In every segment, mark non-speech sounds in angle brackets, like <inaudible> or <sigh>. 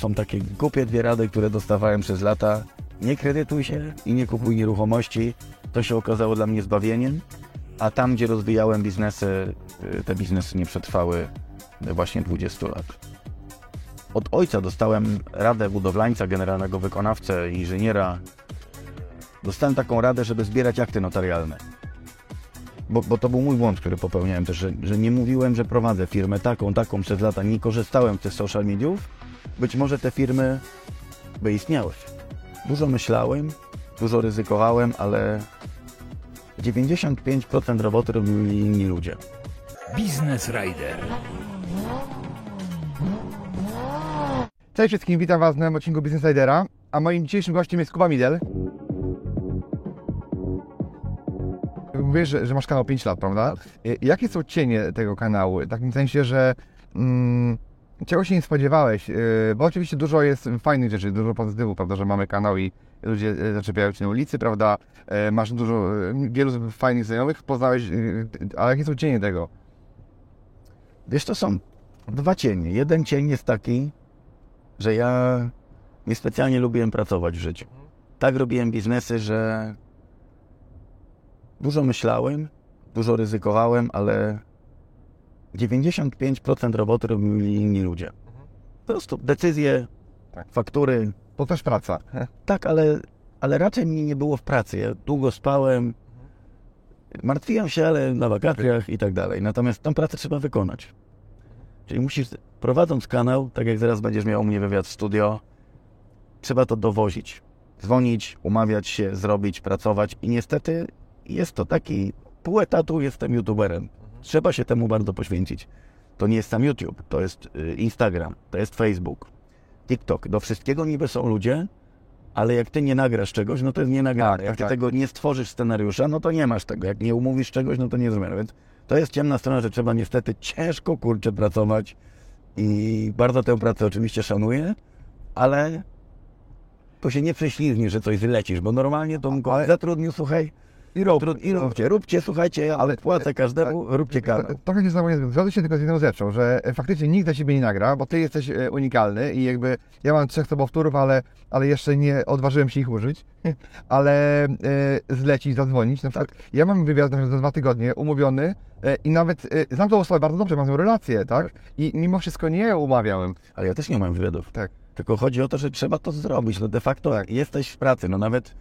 Są takie głupie dwie rady, które dostawałem przez lata. Nie kredytuj się i nie kupuj nieruchomości. To się okazało dla mnie zbawieniem. A tam, gdzie rozwijałem biznesy, y, te biznesy nie przetrwały właśnie 20 lat. Od ojca dostałem radę budowlańca, generalnego wykonawcę, inżyniera. Dostałem taką radę, żeby zbierać akty notarialne. Bo, bo to był mój błąd, który popełniałem też, że, że nie mówiłem, że prowadzę firmę taką, taką przez lata. Nie korzystałem z tych social mediów. Być może te firmy by istniały. Dużo myślałem, dużo ryzykowałem, ale 95% roboty robili inni ludzie. Business Rider. Cześć wszystkim, witam Was na nowym odcinku Business Ridera, a moim dzisiejszym gościem jest Kuba Midel. Mówisz, że, że masz kanał 5 lat, prawda? I- Jakie są cienie tego kanału? W takim sensie, że mm, czego się nie spodziewałeś? Yy, Bo oczywiście dużo jest fajnych rzeczy, dużo pozytywów, prawda, że mamy kanał i ludzie e, zaczepiają się na ulicy, prawda? E, Masz dużo, wielu fajnych znajomych, poznałeś, yy, a jakie są cienie tego? Wiesz, to są dwa cienie. Jeden cień jest taki, że ja niespecjalnie lubiłem pracować w życiu. Tak robiłem biznesy, że dużo myślałem, dużo ryzykowałem, ale 95% roboty robili inni ludzie. Po prostu decyzje, Tak. faktury, To też praca. tak, ale, ale raczej mi nie było w pracy. Ja długo spałem, martwiłem się, ale na wakacjach i tak dalej. Natomiast tą pracę trzeba wykonać. Czyli musisz, prowadząc kanał, tak jak zaraz będziesz miał u mnie wywiad w studio, trzeba to dowozić. Dzwonić, umawiać się, zrobić, pracować i niestety jest to taki, pół etatu jestem youtuberem. Trzeba się temu bardzo poświęcić. To nie jest sam YouTube, to jest y, Instagram, to jest Facebook, TikTok. Do wszystkiego niby są ludzie, ale jak ty nie nagrasz czegoś, no to jest nie nagrane. Tak, jak ty tak. tego nie stworzysz scenariusza, no to nie masz tego. Jak nie umówisz czegoś, no to nie zrobisz. Więc to jest ciemna strona, że trzeba niestety ciężko kurczę pracować i bardzo tę pracę oczywiście szanuję, ale to się nie prześlizgnie, że coś zlecisz, bo normalnie to bym kogoś zatrudnił, słuchaj, I rób. trud, i róbcie, róbcie, słuchajcie, ale płacę każdemu, róbcie kanał. To- Trochę się znowu zgodzę się tylko z jedną rzeczą, że e, faktycznie nikt za siebie nie nagra, bo ty jesteś e, unikalny i jakby ja mam trzech sobowtórów, ale, ale jeszcze nie odważyłem się ich użyć, <laughs> ale e, zlecić, zadzwonić. Na przykład ja mam wywiad za dwa tygodnie umówiony e, i nawet e, znam tą osobę bardzo dobrze, mam z nią relację, tak? I mimo wszystko nie umawiałem. Ale ja też nie mam wywiadów. Tak. Tylko chodzi o to, że trzeba to zrobić. No de facto jesteś w pracy, no nawet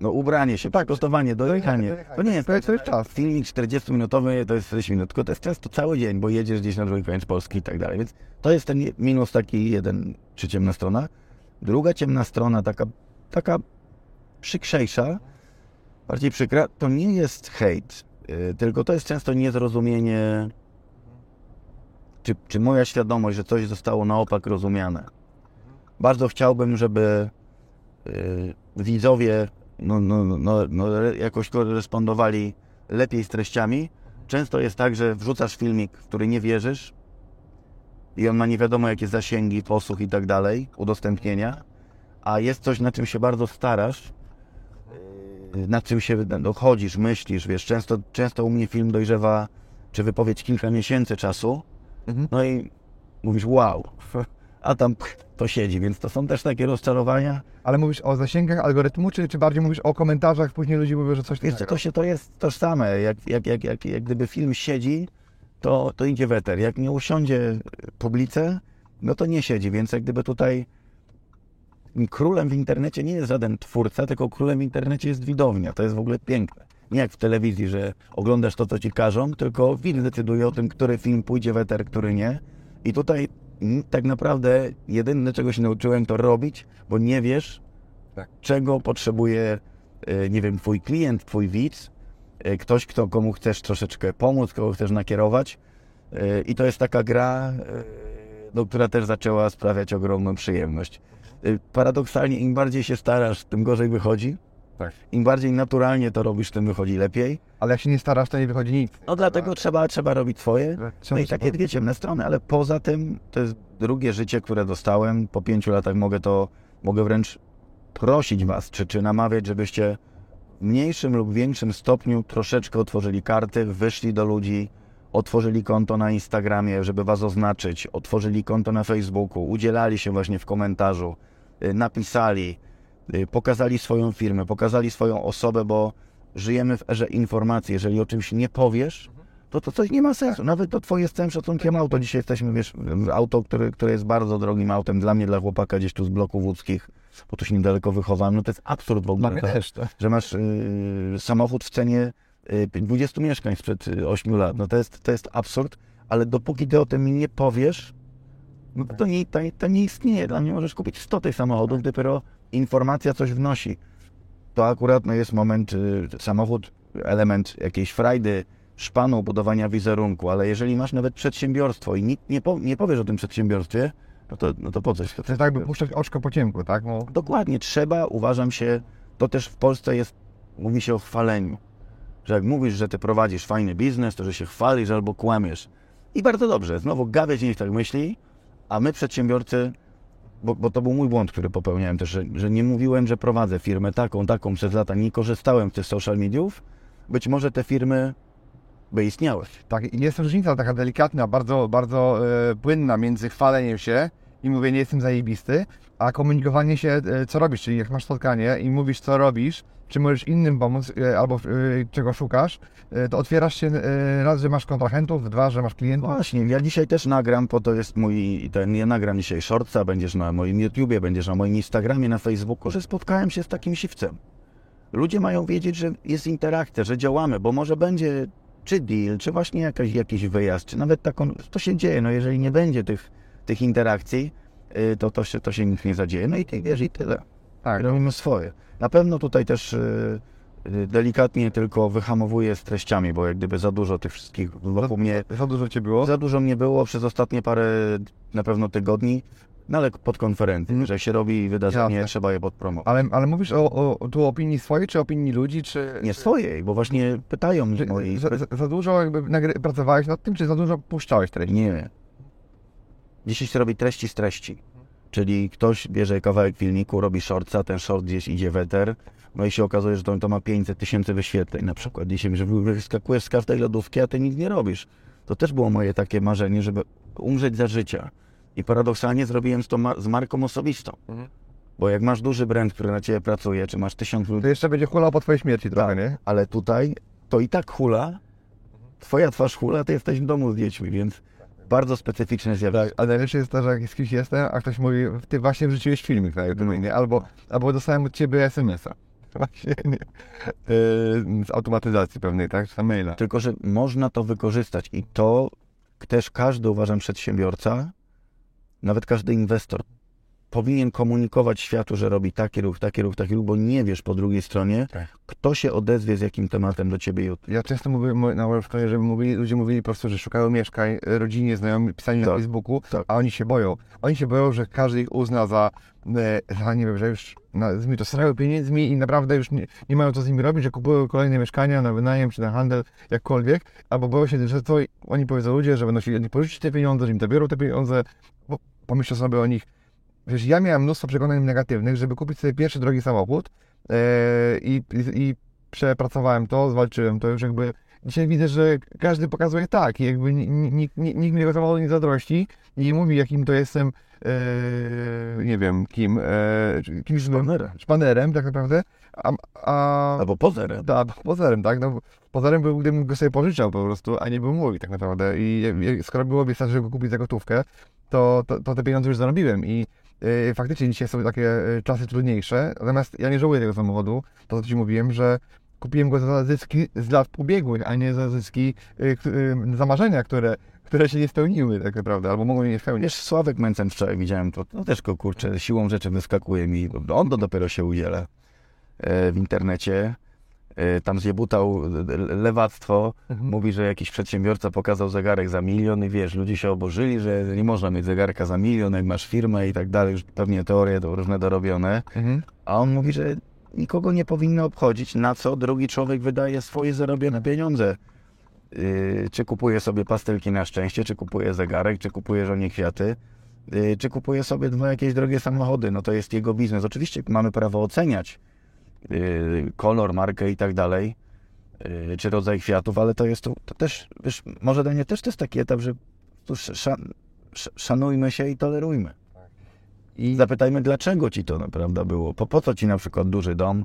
no ubranie się, przygotowanie, dojechanie. dojechanie. To nie To jest- to jest czas. Filmik 40-minutowy to jest 40 minut, tylko to jest często cały dzień, bo jedziesz gdzieś na drugi koniec Polski i tak dalej. Więc to jest ten minus taki jeden, czy ciemna strona. Druga ciemna strona, taka, taka przykrzejsza, bardziej przykra, to nie jest hejt, yy, tylko to jest często niezrozumienie, czy, czy moja świadomość, że coś zostało na opak rozumiane. Bardzo chciałbym, żeby yy, widzowie no, no, no, no, jakoś korespondowali lepiej z treściami. Często jest tak, że wrzucasz filmik, w który nie wierzysz i on ma nie wiadomo jakie zasięgi, posłuch i tak dalej, udostępnienia, a jest coś, na czym się bardzo starasz, yy, nad czym się no, chodzisz, myślisz, wiesz, często, często u mnie film dojrzewa, czy wypowiedź kilka miesięcy czasu, Mhm. no i mówisz wow, <laughs> a tam to siedzi, więc to są też takie rozczarowania. Ale mówisz o zasięgach algorytmu, czy, czy bardziej mówisz o komentarzach, później ludzie mówią, że coś Wiesz to się to jest tożsame. Jak, jak, jak, jak, jak gdyby film siedzi, to, to idzie weter. Jak nie usiądzie publice, no to nie siedzi. Więc jak gdyby tutaj królem w internecie nie jest żaden twórca, tylko królem w internecie jest widownia. To jest w ogóle piękne. Nie jak w telewizji, że oglądasz to, co ci każą, tylko widz decyduje o tym, który film pójdzie weter, który nie. I tutaj tak naprawdę jedyne, czego się nauczyłem, to robić, bo nie wiesz, Tak. czego potrzebuje, e, nie wiem, twój klient, twój widz, e, ktoś, kto, komu chcesz troszeczkę pomóc, kogo chcesz nakierować. E, I to jest taka gra no, która też zaczęła sprawiać ogromną przyjemność. Paradoksalnie, im bardziej się starasz, tym gorzej wychodzi. Tak. Im bardziej naturalnie to robisz, tym wychodzi lepiej. Ale jak się nie starasz, to nie wychodzi nic. No dlatego trzeba, trzeba robić swoje. No i takie dwie ciemne strony, ale poza tym to jest drugie życie, które dostałem. Po pięciu latach mogę to, mogę wręcz prosić Was, czy, czy namawiać, żebyście w mniejszym lub większym stopniu troszeczkę otworzyli karty, wyszli do ludzi, otworzyli konto na Instagramie, żeby Was oznaczyć, otworzyli konto na Facebooku, udzielali się właśnie w komentarzu, y, napisali, pokazali swoją firmę, pokazali swoją osobę, bo żyjemy w erze informacji. Jeżeli o czymś nie powiesz, to to coś nie ma sensu. Nawet to twoje z całym szacunkiem auto. Dzisiaj jesteśmy, wiesz, auto, które, które jest bardzo drogim autem. Dla mnie, dla chłopaka gdzieś tu z bloków łódzkich, bo tu się niedaleko wychowałem. No to jest absurd w ogóle. To, też to. że masz y, samochód w cenie y, 20 mieszkań sprzed y, 8 lat. No to jest, to jest absurd, ale dopóki ty o tym nie powiesz, no to, nie, to, to nie istnieje. Dla mnie możesz kupić 100 tych samochodów, dopiero informacja coś wnosi. To akurat no, jest moment, y, samochód, element jakiejś frajdy, szpanu, budowania wizerunku, ale jeżeli masz nawet przedsiębiorstwo i nikt nie, po, nie powiesz o tym przedsiębiorstwie, no to, no to po coś? To jest tak, by puszczać oczko po ciemku, tak? No, Dokładnie, trzeba, uważam się, to też w Polsce jest, mówi się o chwaleniu. Że jak mówisz, że ty prowadzisz fajny biznes, to że się chwalisz albo kłamiesz. I bardzo dobrze, znowu gawieć niech tak myśli, a my przedsiębiorcy, bo, bo to był mój błąd, który popełniałem też, że, że nie mówiłem, że prowadzę firmę taką, taką przez lata, nie korzystałem z tych social mediów, być może te firmy by istniały. tak, i jest różnica taka delikatna, bardzo, bardzo e, płynna między chwaleniem się i mówienie jestem zajebisty, a komunikowanie się, e, co robisz, czyli jak masz spotkanie i mówisz, co robisz, czy możesz innym pomóc, e, albo e, czego szukasz, e, to otwierasz się raz, że masz kontrahentów, dwa, że masz klientów. Właśnie, ja dzisiaj też nagram, po to jest mój, ten, ja nagram dzisiaj shortsa, będziesz na moim YouTubie, będziesz na moim Instagramie, na Facebooku, że spotkałem się z takim siwcem. Ludzie mają wiedzieć, że jest interakcja, że działamy, bo może będzie czy deal, czy właśnie jakaś, jakiś wyjazd, czy nawet taką, to się dzieje, no jeżeli nie będzie tych, tych interakcji, y, to, to, się, to się nic nie zadzieje. No i ty wiesz, i tyle. Tak, Robimy swoje. Na pewno tutaj też y, y, delikatnie tylko wyhamowuję z treściami, bo jak gdyby za dużo tych wszystkich wokół mnie za dużo cię było. za dużo mnie było przez ostatnie parę na pewno tygodni, no ale pod konferencją, Mhm. że się robi wydarzenie, Jasne. trzeba je podpromować. Ale, ale mówisz o, o, tu o opinii swojej, czy opinii ludzi, czy... Nie swojej, bo właśnie pytają mnie moi... za, za, za dużo jakby nagry, pracowałeś nad tym, czy za dużo puszczałeś treści? Nie. Dzisiaj się robi treści z treści. Czyli ktoś bierze kawałek filmiku, robi shortsa, ten short gdzieś idzie w eter, no i się okazuje, że to, to ma 500 tysięcy wyświetleń na przykład. Dzisiaj, że wyskakujesz z każdej lodówki, a ty nic nie robisz. To też było moje takie marzenie, żeby umrzeć za życia. I paradoksalnie zrobiłem to ma- z marką osobistą. Mhm. Bo jak masz duży brand, który na ciebie pracuje, czy masz tysiąc ludzi, To jeszcze będzie hulał po twojej śmierci trochę, nie? ale tutaj to i tak hula, twoja twarz hula, ty jesteś w domu z dziećmi, więc bardzo specyficzne zjawisko. Tak, a najlepsze jest to, że jak z kimś jestem, a ktoś mówi, ty właśnie wrzuciłeś filmik na YouTube, nie? Albo, albo dostałem od ciebie SMS-a. <laughs> Właśnie, nie? Yy, z automatyzacji pewnej, tak? Czy maila. Tylko, że można to wykorzystać i to też każdy, uważam, przedsiębiorca, nawet każdy inwestor powinien komunikować światu, że robi taki ruch, taki ruch, taki ruch, bo nie wiesz po drugiej stronie, Tak. kto się odezwie z jakim tematem do ciebie. Ja często mówię na Webstorie, że mówili, ludzie mówili po prostu, że szukają mieszkań, rodzinie, znajomi, pisali na Tak, Facebooku, tak. a oni się boją. Oni się boją, że każdy ich uzna za, e, za nie wiem, że już nazwijmy to srają pieniędzmi i naprawdę już nie, nie mają co z nimi robić, że kupują kolejne mieszkania na wynajem czy na handel, jakkolwiek, albo boją się, że to oni powiedzą ludzie, że będą się nie pożyczyć te pieniądze, że im zabiorą te pieniądze, bo pomyślą sobie o nich. Wiesz, ja miałem mnóstwo przekonań negatywnych, żeby kupić sobie pierwszy drogi samochód e, i, i, i przepracowałem to, zwalczyłem to już jakby. Dzisiaj widzę, że każdy pokazuje tak i jakby ni- ni- nikt, nikt, nikt mnie samochodu nie zazdrości i mówi jakim to jestem, e, nie wiem kim, czy- kimś Szpanerem. szpanerem tak naprawdę, a, a Albo pozerem. da, pozerem, tak? No, pozerem był, gdybym go sobie pożyczał po prostu, a nie był mój tak naprawdę. I e, skoro byłoby stać, żeby go kupić za gotówkę, to, to, to te pieniądze już zarobiłem i faktycznie dzisiaj są takie e, czasy trudniejsze, natomiast ja nie żałuję tego samochodu, to co Ci mówiłem, że kupiłem go za zyski z lat ubiegłych, a nie za zyski, e, za marzenia, które, które się nie spełniły tak naprawdę, albo mogą się nie spełnić. Wiesz, Sławek Mencen wczoraj widziałem to, no też go kurczę, siłą rzeczy wyskakuje mi, on to dopiero się udziela w internecie. Y, tam zjebutał y, lewactwo, Mhm. mówi, że jakiś przedsiębiorca pokazał zegarek za milion i wiesz, ludzie się oburzyli, że nie można mieć zegarka za milion, jak masz firmę i tak dalej, już pewnie teorie to różne dorobione. Mhm. A on mówi, że nikogo nie powinno obchodzić, na co drugi człowiek wydaje swoje zarobione pieniądze. Yy, czy kupuje sobie pastelki na szczęście, czy kupuje zegarek, czy kupuje żonie kwiaty, yy, czy kupuje sobie dwa jakieś drogie samochody. No to jest jego biznes. Oczywiście mamy prawo oceniać kolor, markę i tak dalej, yy, czy rodzaj kwiatów, ale to jest to, to też, wiesz, może dla mnie też to jest taki etap, że szan, sz- szanujmy się i tolerujmy. I zapytajmy, dlaczego ci to naprawdę było? Po, po co ci na przykład duży dom?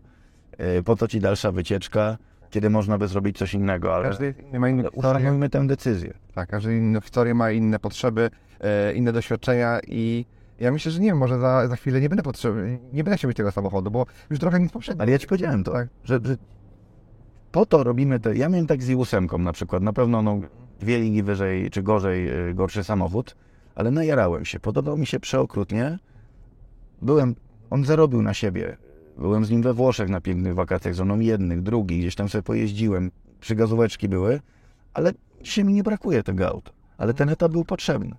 Yy, Po co ci dalsza wycieczka? Kiedy można by zrobić coś innego, ale Każdy inny ma historię. uszanujmy tę decyzję. Tak, każdy inną historię ma inne potrzeby, e, inne doświadczenia i ja myślę, że nie wiem, może za, za chwilę nie będę potrzeby, nie będę chciał mieć tego samochodu, bo już trochę nic poprzednio. Ale ja ci powiedziałem to, Tak. że, że po to robimy te... Ja miałem tak z i8 na przykład, na pewno no, dwie ligi wyżej czy gorzej, y, gorszy samochód, ale najarałem się, podobał mi się przeokrutnie. Byłem, on zarobił na siebie. Byłem z nim we Włoszech na pięknych wakacjach, z żoną jednych, drugich, gdzieś tam sobie pojeździłem, przygazóweczki były, ale dzisiaj mi nie brakuje tego auta. Ale ten etap był potrzebny.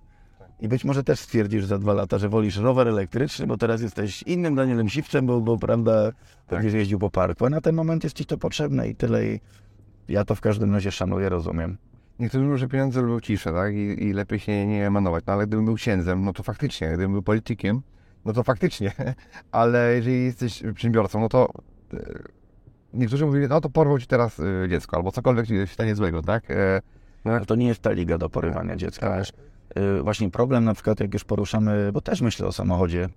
I być może też stwierdzisz za dwa lata, że wolisz rower elektryczny, bo teraz jesteś innym Danielem Siwczem, bo, bo prawda, będziesz jeździł po parku, a na ten moment jest ci to potrzebne i tyle. I ja to w każdym razie szanuję, rozumiem. Niektórzy mówią, że pieniądze lubią ciszę, tak? I, I lepiej się nie emanować. No ale gdybym był księdzem, no to faktycznie, gdybym był politykiem, no to faktycznie. <laughs> Ale jeżeli jesteś przedsiębiorcą, no to e, niektórzy mówili, no to porwał ci teraz e, dziecko, albo cokolwiek się stanie złego, tak? E, no, Ale to nie jest ta liga do porywania dziecka. Tak. Y, Właśnie problem na przykład, jak już poruszamy, bo też myślę o samochodzie.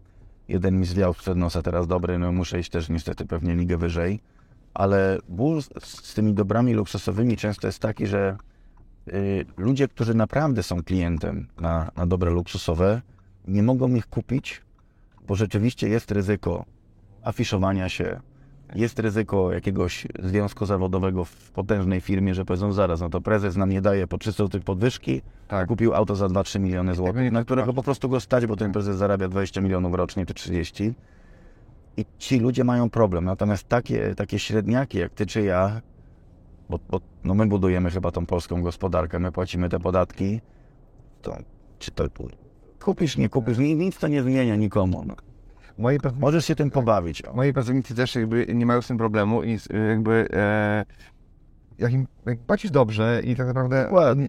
Jeden mi zwiał przed nosa teraz dobry, no muszę iść też niestety pewnie ligę wyżej. Ale ból z, z tymi dobrami luksusowymi często jest taki, że y, ludzie, którzy naprawdę są klientem na, na dobre luksusowe, nie mogą ich kupić, bo rzeczywiście jest ryzyko afiszowania się, jest ryzyko jakiegoś związku zawodowego w potężnej firmie, że powiedzą zaraz, no to prezes nam nie daje po 300 zł podwyżki, tak. kupił auto za 2-3 miliony złotych, na którego zobaczysz. po prostu go stać, bo ten prezes zarabia 20 milionów rocznie czy 30. I ci ludzie mają problem. Natomiast takie, takie średniaki jak ty czy ja, bo, bo no my budujemy chyba tą polską gospodarkę, my płacimy te podatki, to czy to kupisz, nie kupisz, ni- nic to nie zmienia nikomu. No. Moi, Możesz się tym pobawić. O. moi pracownicy też jakby nie mają z tym problemu i jakby e, jak im jak płacisz dobrze i tak naprawdę Dokładnie.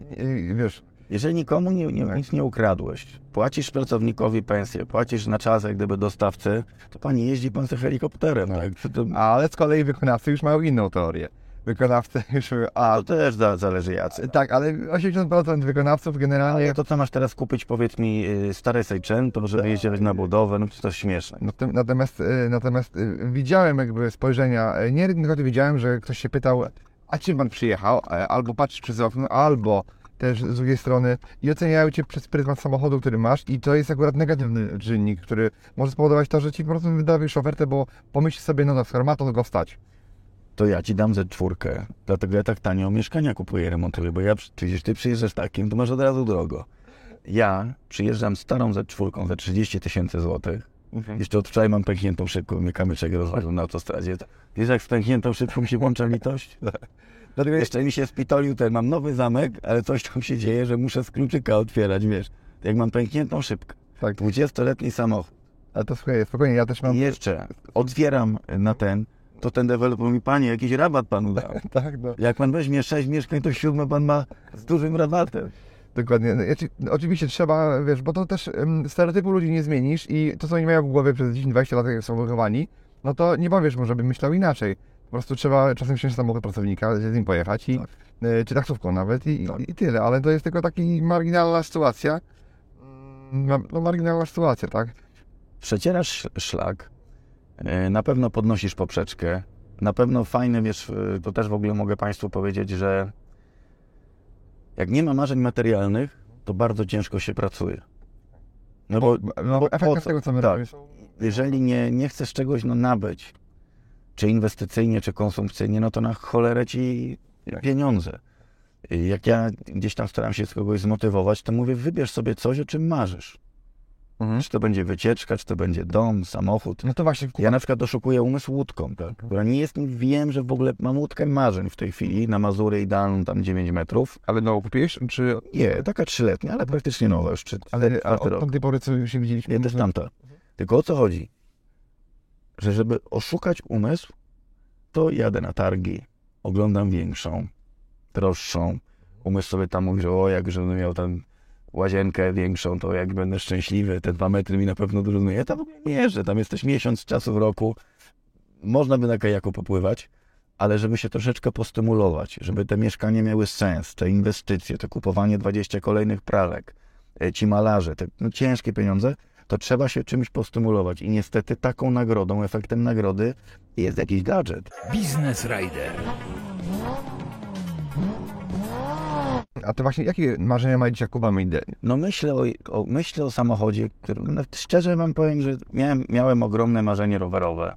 e, wiesz, Jeżeli nikomu nie, nie, nic nie ukradłeś, płacisz pracownikowi pensję, płacisz na czas jak gdyby dostawcy, to pani jeździ pan sobie helikopterem. Tak? To, ale z kolei wykonawcy już mają inną teorię. Wykonawcy <laughs> już a to też za, zależy jacy. tak, ale 80% wykonawców generalnie Ale to co masz teraz kupić, powiedz mi, y, stare Sejczyn, to żeby jeździć na budowę, no to to śmieszne. Natem- Natomiast, e, natomiast e, widziałem jakby spojrzenia, niejednokrotnie widziałem, że ktoś się pytał, a czym pan przyjechał, E, albo patrzysz przez okno, albo też z drugiej strony i oceniają cię przez pryzmat samochodu, który masz i to jest akurat negatywny czynnik, który może spowodować to, że ci po prostu wydawisz ofertę, bo pomyśl sobie, no na skoro ma to, to go wstać. To ja ci dam ze czwórkę, dlatego ja tak tanio mieszkania kupuję, remontuję, bo ja, przecież ty przyjeżdżasz takim, to masz od razu drogo. Ja przyjeżdżam starą ze czwórką za 30 tysięcy złotych, Jeszcze od wczoraj mam pękniętą szybką, mnie kamyczek rozwalił na autostradzie. Wiesz, jak z pękniętą szybką się włącza litość? <laughs> Dlatego jeszcze mi się spitolił ten, mam nowy zamek, ale coś tam się dzieje, że muszę z kluczyka otwierać, wiesz. Jak mam pękniętą szybkę, Tak, 20-letni samochód ale to słuchaj, spokojnie, ja też mam... i jeszcze otwieram na ten, to ten deweloper mówi, panie, jakiś rabat panu dał. <laughs> Tak, no. Jak pan weźmie 6 mieszkań, to siódme pan ma z dużym rabatem. Dokładnie. No, no, oczywiście trzeba, wiesz, bo to też um, stereotypu ludzi nie zmienisz i to, co oni mają w głowie przez 10-20 lat, jak są wychowani, no to nie powiesz mu, żeby myślał inaczej. Po prostu trzeba czasem wsiąść samochód pracownika, z nim pojechać i, e, czy taksówką nawet i, Tak. i, tyle, ale to jest tylko taka marginalna sytuacja. Mm, No marginalna sytuacja, tak? przecierasz szlak, na pewno podnosisz poprzeczkę, na pewno fajne, wiesz, e, to też w ogóle mogę Państwu powiedzieć, że jak nie ma marzeń materialnych, to bardzo ciężko się pracuje. No bo, No, bo efektem tego, co my Tak. robimy, jeżeli nie, nie chcesz czegoś no, nabyć, czy inwestycyjnie, czy konsumpcyjnie, no to na cholerę ci pieniądze. Jak ja gdzieś tam staram się z kogoś zmotywować, to mówię, wybierz sobie coś, o czym marzysz. Mhm. Czy to będzie wycieczka, czy to będzie dom, samochód. No to właśnie, Ja na przykład doszukuję umysł łódką, tak? która nie jest, wiem, że w ogóle mam łódkę marzeń w tej chwili, na Mazury idealną tam 9 metrów. ale no kupiłeś, czy... Nie, taka trzyletnia, ale praktycznie nowa już, czy Ale a od tamtej pory, co się widzieliśmy... Nie, też tamta. Tylko o co chodzi? Że żeby oszukać umysł, to jadę na targi, oglądam większą, droższą. Umysł sobie tam mówi, że o, jak żebym miał tam łazienkę większą, to jak będę szczęśliwy, te dwa metry mi na pewno dużo zmieni. Ja tam w ogóle nie jeżdżę, tam jesteś miesiąc czasu w roku, można by na kajaku popływać, ale żeby się troszeczkę postymulować, żeby te mieszkania miały sens, te inwestycje, to kupowanie 20 kolejnych pralek, e, ci malarze, te no, ciężkie pieniądze, to trzeba się czymś postymulować. I niestety taką nagrodą, efektem nagrody jest jakiś gadżet. Biznes Rider. A to właśnie, jakie marzenia ma dzisiaj Kuba Mide? No myślę o, o, myślę o samochodzie, który, no, szczerze wam powiem, że miałem, miałem ogromne marzenie rowerowe.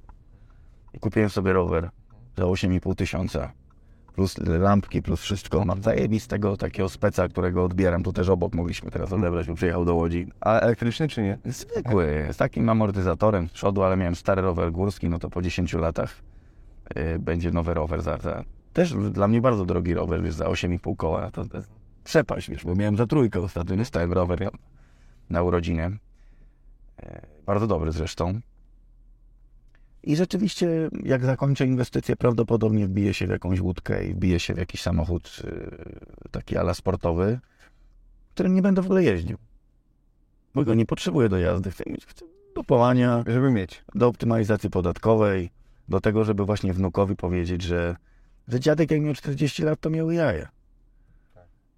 I kupiłem sobie rower za 8,5 tysiąca. Plus lampki, plus wszystko. Mam zajebistego takiego speca, którego odbieram. Tu też obok mogliśmy teraz odebrać, bo przyjechał do Łodzi. A elektryczny czy nie? Zwykły, z takim amortyzatorem z przodu, ale miałem stary rower górski, no to po 10 latach y, będzie nowy rower za, za... Też dla mnie bardzo drogi rower, wiesz, za 8,5 koła, to, to przepaść, wiesz, bo miałem za trójkę ostatnio, nie stałem rower ja, na urodzinę. Y, bardzo dobry zresztą. I rzeczywiście, jak zakończę inwestycje, prawdopodobnie wbiję się w jakąś łódkę i wbiję się w jakiś samochód y, taki ala sportowy, którym nie będę w ogóle jeździł bo go nie potrzebuję do jazdy. Chcę mieć do połania, Żeby mieć. do optymalizacji podatkowej, do tego, żeby właśnie wnukowi powiedzieć, że, że dziadek jak miał 40 lat, to miał jaja.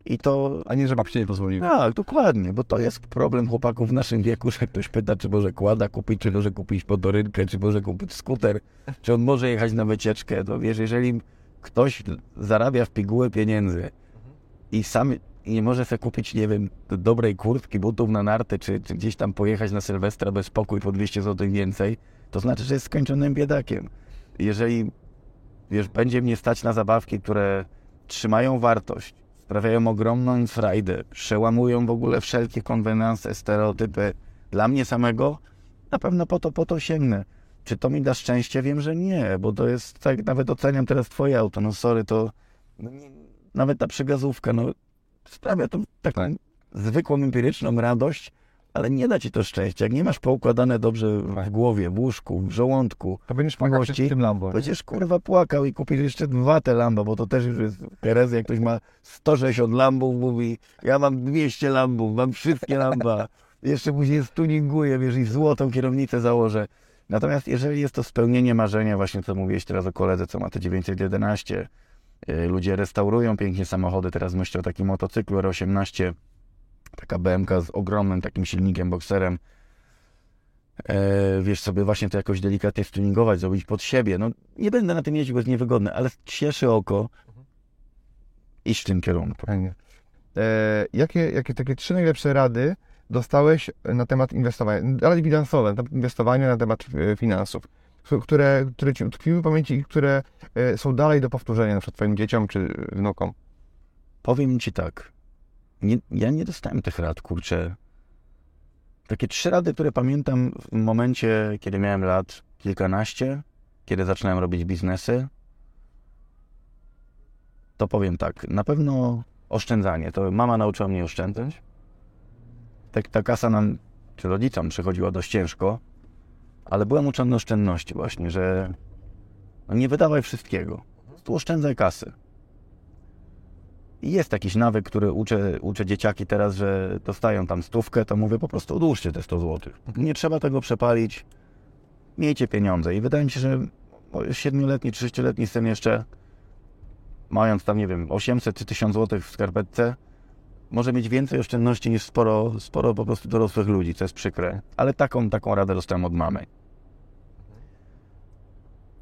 I to... A nie, że babcia nie pozwoliła. Tak, dokładnie, bo to jest problem chłopaków w naszym wieku, że ktoś pyta, czy może kłada kupić, czy może kupić podorynkę, czy może kupić skuter, czy on może jechać na wycieczkę. To wiesz, jeżeli ktoś zarabia w pigułę pieniędzy i sam nie może sobie kupić, nie wiem, dobrej kurtki, butów na narty, czy, czy gdzieś tam pojechać na Sylwestra bez spokój po 200 zł więcej, to znaczy, że jest skończonym biedakiem. Jeżeli, wiesz, będzie mnie stać na zabawki, które trzymają wartość, sprawiają ogromną frajdę, przełamują w ogóle wszelkie konwenanse, stereotypy dla mnie samego, na pewno po to, po to sięgnę. Czy to mi da szczęście? Wiem, że nie, bo to jest, tak nawet oceniam teraz twoje auto, no sorry, to no nawet ta przygazówka, no sprawia to taką zwykłą, empiryczną radość, ale nie da ci to szczęścia. Jak nie masz poukładane dobrze w głowie, w łóżku, w żołądku, To będziesz płakał przed tym Lambo. Będziesz kurwa płakał i kupisz jeszcze dwa te Lambo, bo to też już jest herezja. Jak ktoś ma 160 Lambów, mówi, ja mam 200 Lambów, mam wszystkie Lamba. <laughs> Jeszcze później stuninguje, wiesz, i złotą kierownicę założę. Natomiast jeżeli jest to spełnienie marzenia, właśnie co mówiłeś teraz o koledze, co ma te 911, yy, ludzie restaurują pięknie samochody, teraz myślę o takim motocyklu R18, taka BMK z ogromnym takim silnikiem, bokserem, e, wiesz, sobie właśnie to jakoś delikatnie stuningować, zrobić pod siebie. No, nie będę na tym jeździł, bo jest niewygodne, ale cieszy oko iść w tym kierunku. Fajnie. E, jakie, jakie takie trzy najlepsze rady dostałeś na temat inwestowania, rady bilansowe, na temat inwestowania, na temat e, finansów, które, które ci utkwiły w pamięci i które e, są dalej do powtórzenia na przykład twoim dzieciom czy wnukom? Powiem ci tak, nie, ja nie dostałem tych rad, kurczę. Takie trzy rady, które pamiętam w momencie, kiedy miałem lat kilkanaście, kiedy zaczynałem robić biznesy, to powiem tak, na pewno oszczędzanie. To mama nauczyła mnie oszczędzać. Tak, ta kasa nam, czy rodzicom przychodziła dość ciężko, ale byłem uczony oszczędności właśnie, że no nie wydawaj wszystkiego. Prostu oszczędzaj kasy. Jest jakiś nawyk, który uczę, uczę dzieciaki teraz, że dostają tam stówkę, to mówię po prostu odłóżcie te 100 zł. Nie trzeba tego przepalić. Miejcie pieniądze. I wydaje mi się, że siedmioletni czy sześcioletni syn jeszcze, mając tam, nie wiem, 800 czy 1000 zł w skarpetce, może mieć więcej oszczędności niż sporo, sporo po prostu dorosłych ludzi, co jest przykre. Ale taką, taką radę dostałem od mamy.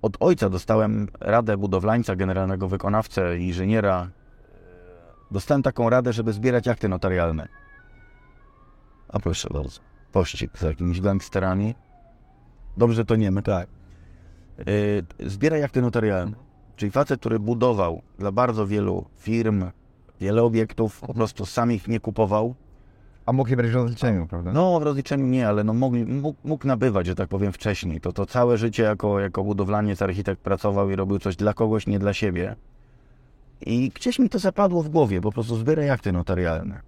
Od ojca dostałem radę budowlańca, generalnego wykonawcę, inżyniera, dostałem taką radę, żeby zbierać akty notarialne. A proszę bardzo, pościg z jakimiś gangsterami. Dobrze to nie my, tak. Yy, zbieraj akty notarialne. Czyli facet, który budował dla bardzo wielu firm, wiele obiektów, po prostu sam ich nie kupował, A mógł je brać w rozliczeniu, prawda? No, w rozliczeniu nie, ale no mogli, mógł, mógł nabywać, że tak powiem, wcześniej. To, to całe życie jako, jako budowlaniec, architekt pracował i robił coś dla kogoś, nie dla siebie. I gdzieś mi to zapadło w głowie, po prostu zbieraj akty notarialne.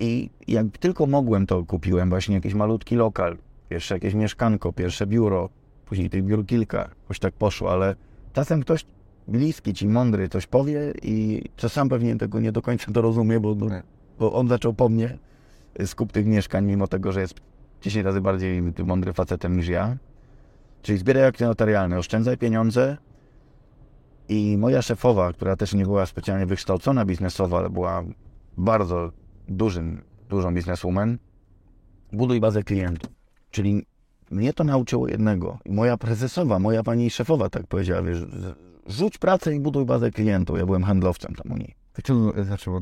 I jak tylko mogłem, to kupiłem właśnie jakiś malutki lokal, pierwsze jakieś mieszkanko, pierwsze biuro, później tych biur kilka, jakoś tak poszło, ale czasem ktoś bliski ci, mądry coś powie i co sam pewnie tego nie do końca dorozumie, bo, bo, bo on zaczął po mnie skup tych mieszkań, mimo tego, że jest 10 razy bardziej mądry facetem niż ja. Czyli zbieraj akty notarialne, oszczędzaj pieniądze i moja szefowa, która też nie była specjalnie wykształcona biznesowo, ale była bardzo dużym, dużą bizneswoman, buduj bazę klientów. Czyli mnie to nauczyło jednego. Moja prezesowa, moja pani szefowa tak powiedziała, wiesz, rzuć pracę i buduj bazę klientów. Ja byłem handlowcem tam u niej. To znaczyło.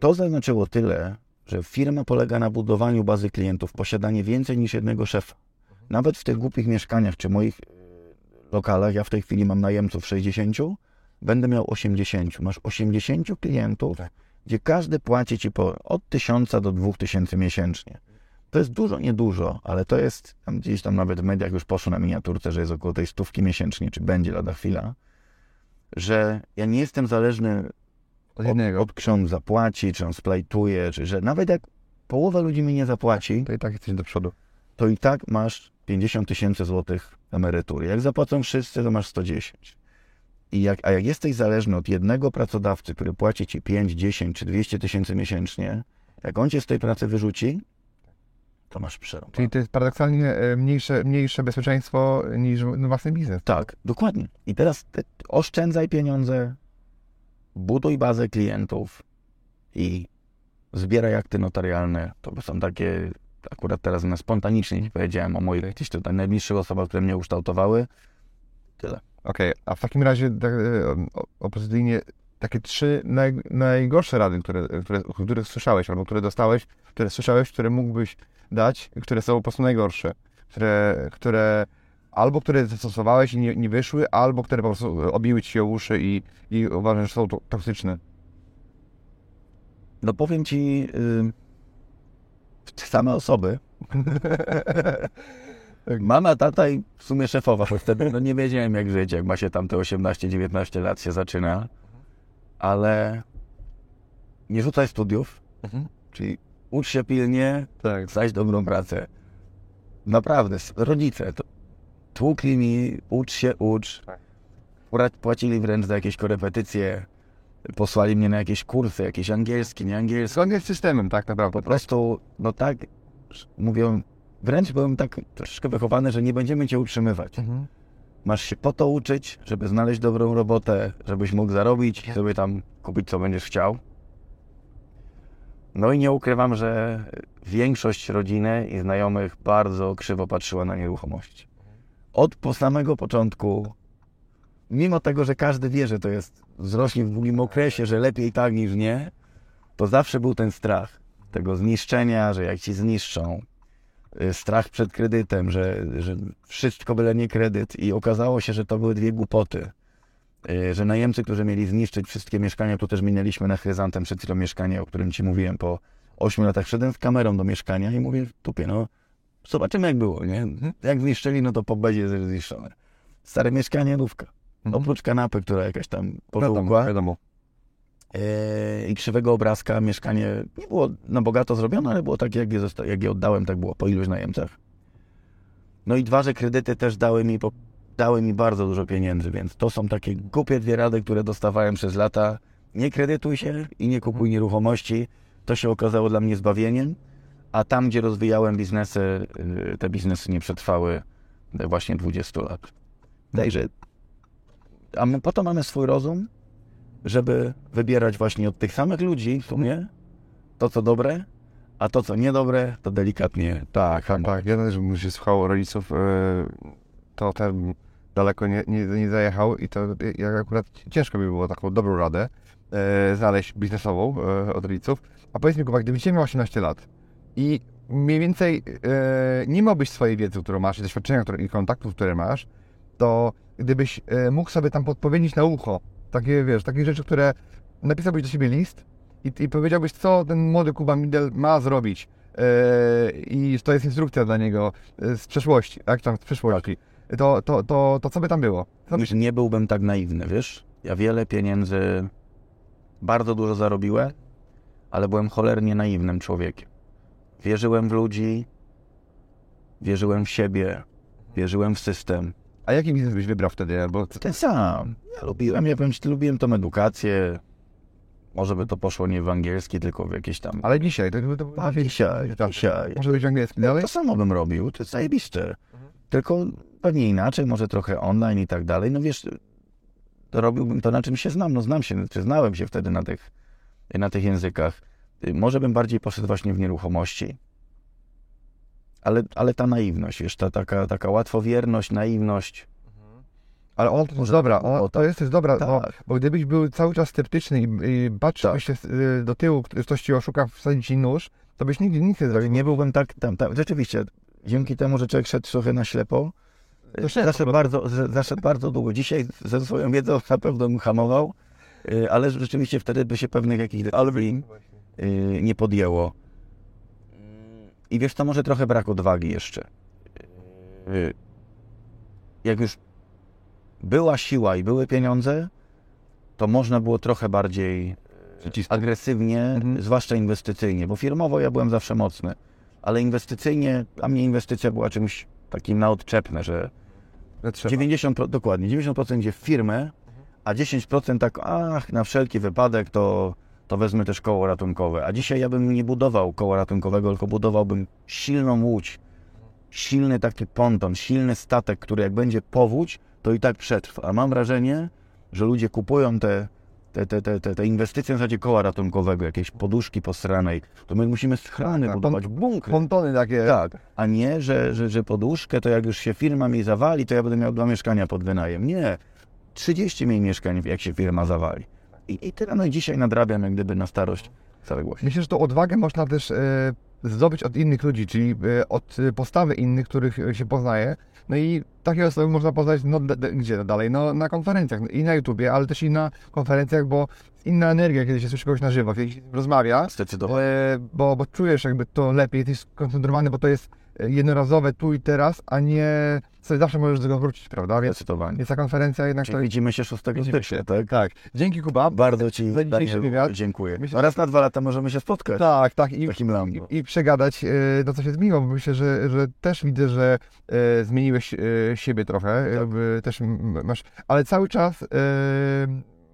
To zaznaczyło tyle, że firma polega na budowaniu bazy klientów, posiadanie więcej niż jednego szefa. Nawet w tych głupich mieszkaniach czy moich lokalach, ja w tej chwili mam najemców 60, będę miał 80. Masz 80 klientów, Tak. gdzie każdy płaci ci po od 1000 do 2000 miesięcznie. To jest dużo, niedużo, ale to jest, tam gdzieś tam nawet w mediach już poszło na miniaturce, że jest około tej stówki miesięcznie, czy będzie lada chwila, że ja nie jestem zależny Od jednego. od ksiądz zapłaci, czy on splajtuje, czy że nawet jak połowa ludzi mi nie zapłaci, To i tak jesteś do przodu. to i tak masz 50 tysięcy złotych emerytury. Jak zapłacą wszyscy, to masz 110. I jak, a jak jesteś zależny od jednego pracodawcy, który płaci ci 5, 10 czy 200 tysięcy miesięcznie, jak on cię z tej pracy wyrzuci, to masz przerąb. Czyli to jest paradoksalnie e, mniejsze, mniejsze bezpieczeństwo niż no, własny biznes. Tak, dokładnie. I teraz te, oszczędzaj pieniądze, buduj bazę klientów i zbieraj akty notarialne. To są takie, akurat teraz na spontanicznie ci powiedziałem o moich gdzieś tutaj najbliższych osobach, które mnie ukształtowały. Tyle. Okej, a w takim razie tak, e, opozycyjnie takie trzy naj, najgorsze rady, które, które, które słyszałeś albo które dostałeś, które słyszałeś, które mógłbyś dać, które są po prostu najgorsze, które, które albo które zastosowałeś i nie, nie wyszły, albo które po prostu obiły ci się uszy i, i uważasz, że są to- toksyczne. No powiem ci, y, same osoby. <laughs> Mama, tata i w sumie szefowa, bo wtedy no nie wiedziałem jak żyć, jak ma się tam te 18-19 lat się zaczyna, ale nie rzucaj studiów, czyli ucz się pilnie, Tak. znajdź dobrą pracę. Naprawdę, rodzice to tłukli mi, ucz się, ucz. Tak. Pła- Płacili wręcz za jakieś korepetycje, posłali mnie na jakieś kursy, jakieś angielski, nie angielski. Zgodnie z systemem, tak naprawdę. Po prostu, no tak, mówią, wręcz byłem tak troszeczkę wychowany, że nie będziemy cię utrzymywać. Mhm. Masz się po to uczyć, żeby znaleźć dobrą robotę, żebyś mógł zarobić, żeby tam kupić co będziesz chciał. No i nie ukrywam, że większość rodziny i znajomych bardzo krzywo patrzyła na nieruchomości. Od po samego początku, mimo tego, że każdy wie, że to jest wzrośnie w długim okresie, że lepiej tak niż nie, to zawsze był ten strach tego zniszczenia, że jak ci zniszczą, y, strach przed kredytem, że, że wszystko byle nie kredyt i okazało się, że to były dwie głupoty. Y, Że najemcy, którzy mieli zniszczyć wszystkie mieszkania, tu też minęliśmy na chryzantem przed chwilą mieszkanie, o którym ci mówiłem, po 8 latach szedłem z kamerą do mieszkania i mówię, tupie, no zobaczymy jak było, nie? Jak zniszczyli, no to po jest zniszczone. Stare mieszkanie, nówka. Mhm. Oprócz kanapy, która jakaś tam potłukła wiadomo. yy, i krzywego obrazka mieszkanie nie było na bogato zrobione, ale było tak, jak je, zosta- jak je oddałem, tak było po iluś najemcach. No i dwa, że kredyty też dały mi, po, dały mi bardzo dużo pieniędzy, więc to są takie głupie dwie rady, które dostawałem przez lata. Nie kredytuj się i nie kupuj nieruchomości. To się okazało dla mnie zbawieniem, a tam, gdzie rozwijałem biznesy, yy, te biznesy nie przetrwały yy, właśnie 20 lat. Także, a my po to mamy swój rozum, żeby wybierać właśnie od tych samych ludzi w sumie to, co dobre, a to, co niedobre, to delikatnie tak, Tak, tak. Ja też bym się słuchał rodziców, e, to ten daleko nie, nie, nie zajechał i to jak akurat ciężko mi było taką dobrą radę e, znaleźć biznesową e, od rodziców. A powiedz mi, Kuba, gdybyś miał 18 lat i mniej więcej nie miałbyś swojej wiedzy, którą masz, i doświadczenia które, i kontaktów, które masz, to gdybyś e, mógł sobie tam podpowiedzieć na ucho takie, wiesz, takie rzeczy, które napisałbyś do siebie list I, I powiedziałbyś, co ten młody Kuba Mindel ma zrobić. E, I to jest instrukcja dla niego e, z przeszłości, tak? Tam z przyszłości. To, to, to, to co by tam było? Co. Nie byłbym tak naiwny, wiesz? Ja wiele pieniędzy, bardzo dużo zarobiłem, ale byłem cholernie naiwnym człowiekiem. Wierzyłem w ludzi, wierzyłem w siebie, wierzyłem w system. A jaki biznes byś wybrał wtedy? Bo Ten sam. Ja lubiłem, ja powiem ci, lubiłem tą edukację. Może by to poszło nie w angielski, tylko w jakieś tam... Ale dzisiaj, to, to, to, A dzisiaj, dzisiaj. Może być angielski dalej? To samo bym robił, to jest zajebiste. Tylko pewnie inaczej, może trochę online i tak dalej. No wiesz, to robiłbym to, na czym się znam. No znam się, czy znałem się wtedy na tych, na tych językach. Może bym bardziej poszedł właśnie w nieruchomości. Ale, ale ta naiwność, wiesz, ta taka, taka łatwowierność, naiwność. Ale ona to dobra, ona, o, to jest też dobra, bo, Tak. bo gdybyś był cały czas sceptyczny i, i patrzyłbyś się y, do tyłu, ktoś ci oszuka, wsadzi ci nóż, to byś nigdy nic nie zrobił. Nie byłbym tak tam, tam. Rzeczywiście, dzięki temu, że człowiek szedł trochę na ślepo, zaszedł bardzo, zaszedł bardzo długo. Dzisiaj ze swoją wiedzą na pewno bym hamował, y, ale rzeczywiście wtedy by się pewnych jakichś decyzji y, nie podjęło. I wiesz, to może trochę brak odwagi jeszcze. Y, Jak już była siła i były pieniądze, to można było trochę bardziej agresywnie, Mhm. zwłaszcza inwestycyjnie, bo firmowo ja byłem zawsze mocny, ale inwestycyjnie, a mnie inwestycja była czymś takim na odczepne, że że trzeba. 90%, dokładnie, 90% idzie w firmę, a 10% tak, ach, na wszelki wypadek to, to wezmę też koło ratunkowe. A dzisiaj ja bym nie budował koła ratunkowego, tylko budowałbym silną łódź, silny taki ponton, silny statek, który jak będzie powódź, to i tak przetrwa. A mam wrażenie, że ludzie kupują te, te, te, te, te, te inwestycje na zasadzie koła ratunkowego, jakieś poduszki posranej, to my musimy schrany Tak, budować, bunkry. Pontony takie. Tak, a nie, że, że, że poduszkę, to jak już się firma mi zawali, to ja będę miał dwa mieszkania pod wynajem. Nie, 30 mniej mieszkań, jak się firma zawali. I, i tyle, no i dzisiaj nadrabiam jak gdyby na starość całe głośno. Myślę, że tą odwagę można też e, zdobyć od innych ludzi, czyli e, od e, postawy innych, których się poznaje. No i takie osoby można poznać, no gdzie dalej? No na konferencjach no, i na YouTubie, ale też i na konferencjach, bo inna energia, kiedy się słyszy kogoś na żywo, kiedy się rozmawia, Zdecydowanie. e, bo, bo czujesz jakby to lepiej, jesteś skoncentrowany, bo to jest jednorazowe tu i teraz, a nie sobie zawsze możesz do tego wrócić, prawda? Więc, Zdecydowanie. więc ta konferencja jednak Czyli to widzimy się 6 Widzimy stycznia, tak? Tak. Dzięki Kuba. Bardzo Ci Za dzisiejszy Daniel, wywiad. dziękuję. Myślę, No raz na dwa lata możemy się spotkać Tak, tak. I, w takim Lambo. i, i przegadać, e, no co się zmieniło, bo myślę, że, że też widzę, że e, zmieniłeś e, siebie trochę, jakby też m- masz, ale cały czas, e,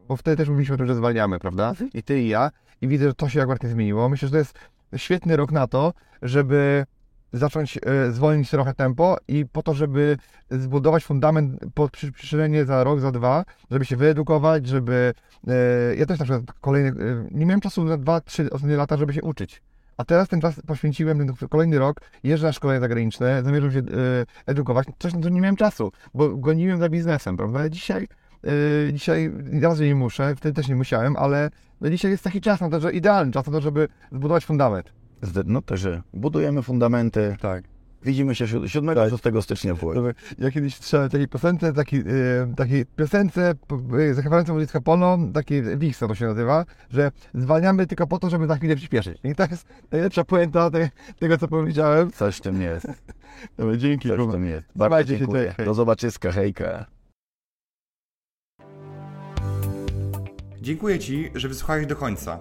bo wtedy też mówiliśmy o tym, że zwalniamy, prawda? I ty i ja, i widzę, że to się akurat nie zmieniło. Myślę, że to jest świetny rok na to, żeby zacząć e, zwolnić trochę tempo i po to, żeby zbudować fundament pod przyszylenie za rok, za dwa, żeby się wyedukować, żeby... E, ja też na przykład kolejny... E, nie miałem czasu na dwa, trzy ostatnie lata, żeby się uczyć. A teraz ten czas poświęciłem, ten kolejny rok, jeżdżę na szkolenia zagraniczne, zamierzam się e, edukować, coś na co nie miałem czasu, bo goniłem za biznesem, prawda? Dzisiaj, e, dzisiaj razy nie muszę, wtedy też nie musiałem, ale no dzisiaj jest taki czas na to, że idealny czas na to, żeby zbudować fundament. No także budujemy fundamenty. Tak. Widzimy się 7-6 stycznia w Łodzi. Ja kiedyś słyszałem takiej piosence, taki, e, takiej piosence e, takie Wixo to się nazywa, że zwalniamy tylko po to, żeby za chwilę przyspieszyć. I to jest najlepsza puenta te, tego, co powiedziałem. Coś w tym jest. <laughs> Dobra, dzięki. Coś w Kuba. tym jest. Bardzo Trzymajcie się, dziękuję. cześć, hej. Do zobaczyska, hejka. Dziękuję Ci, że wysłuchałeś do końca.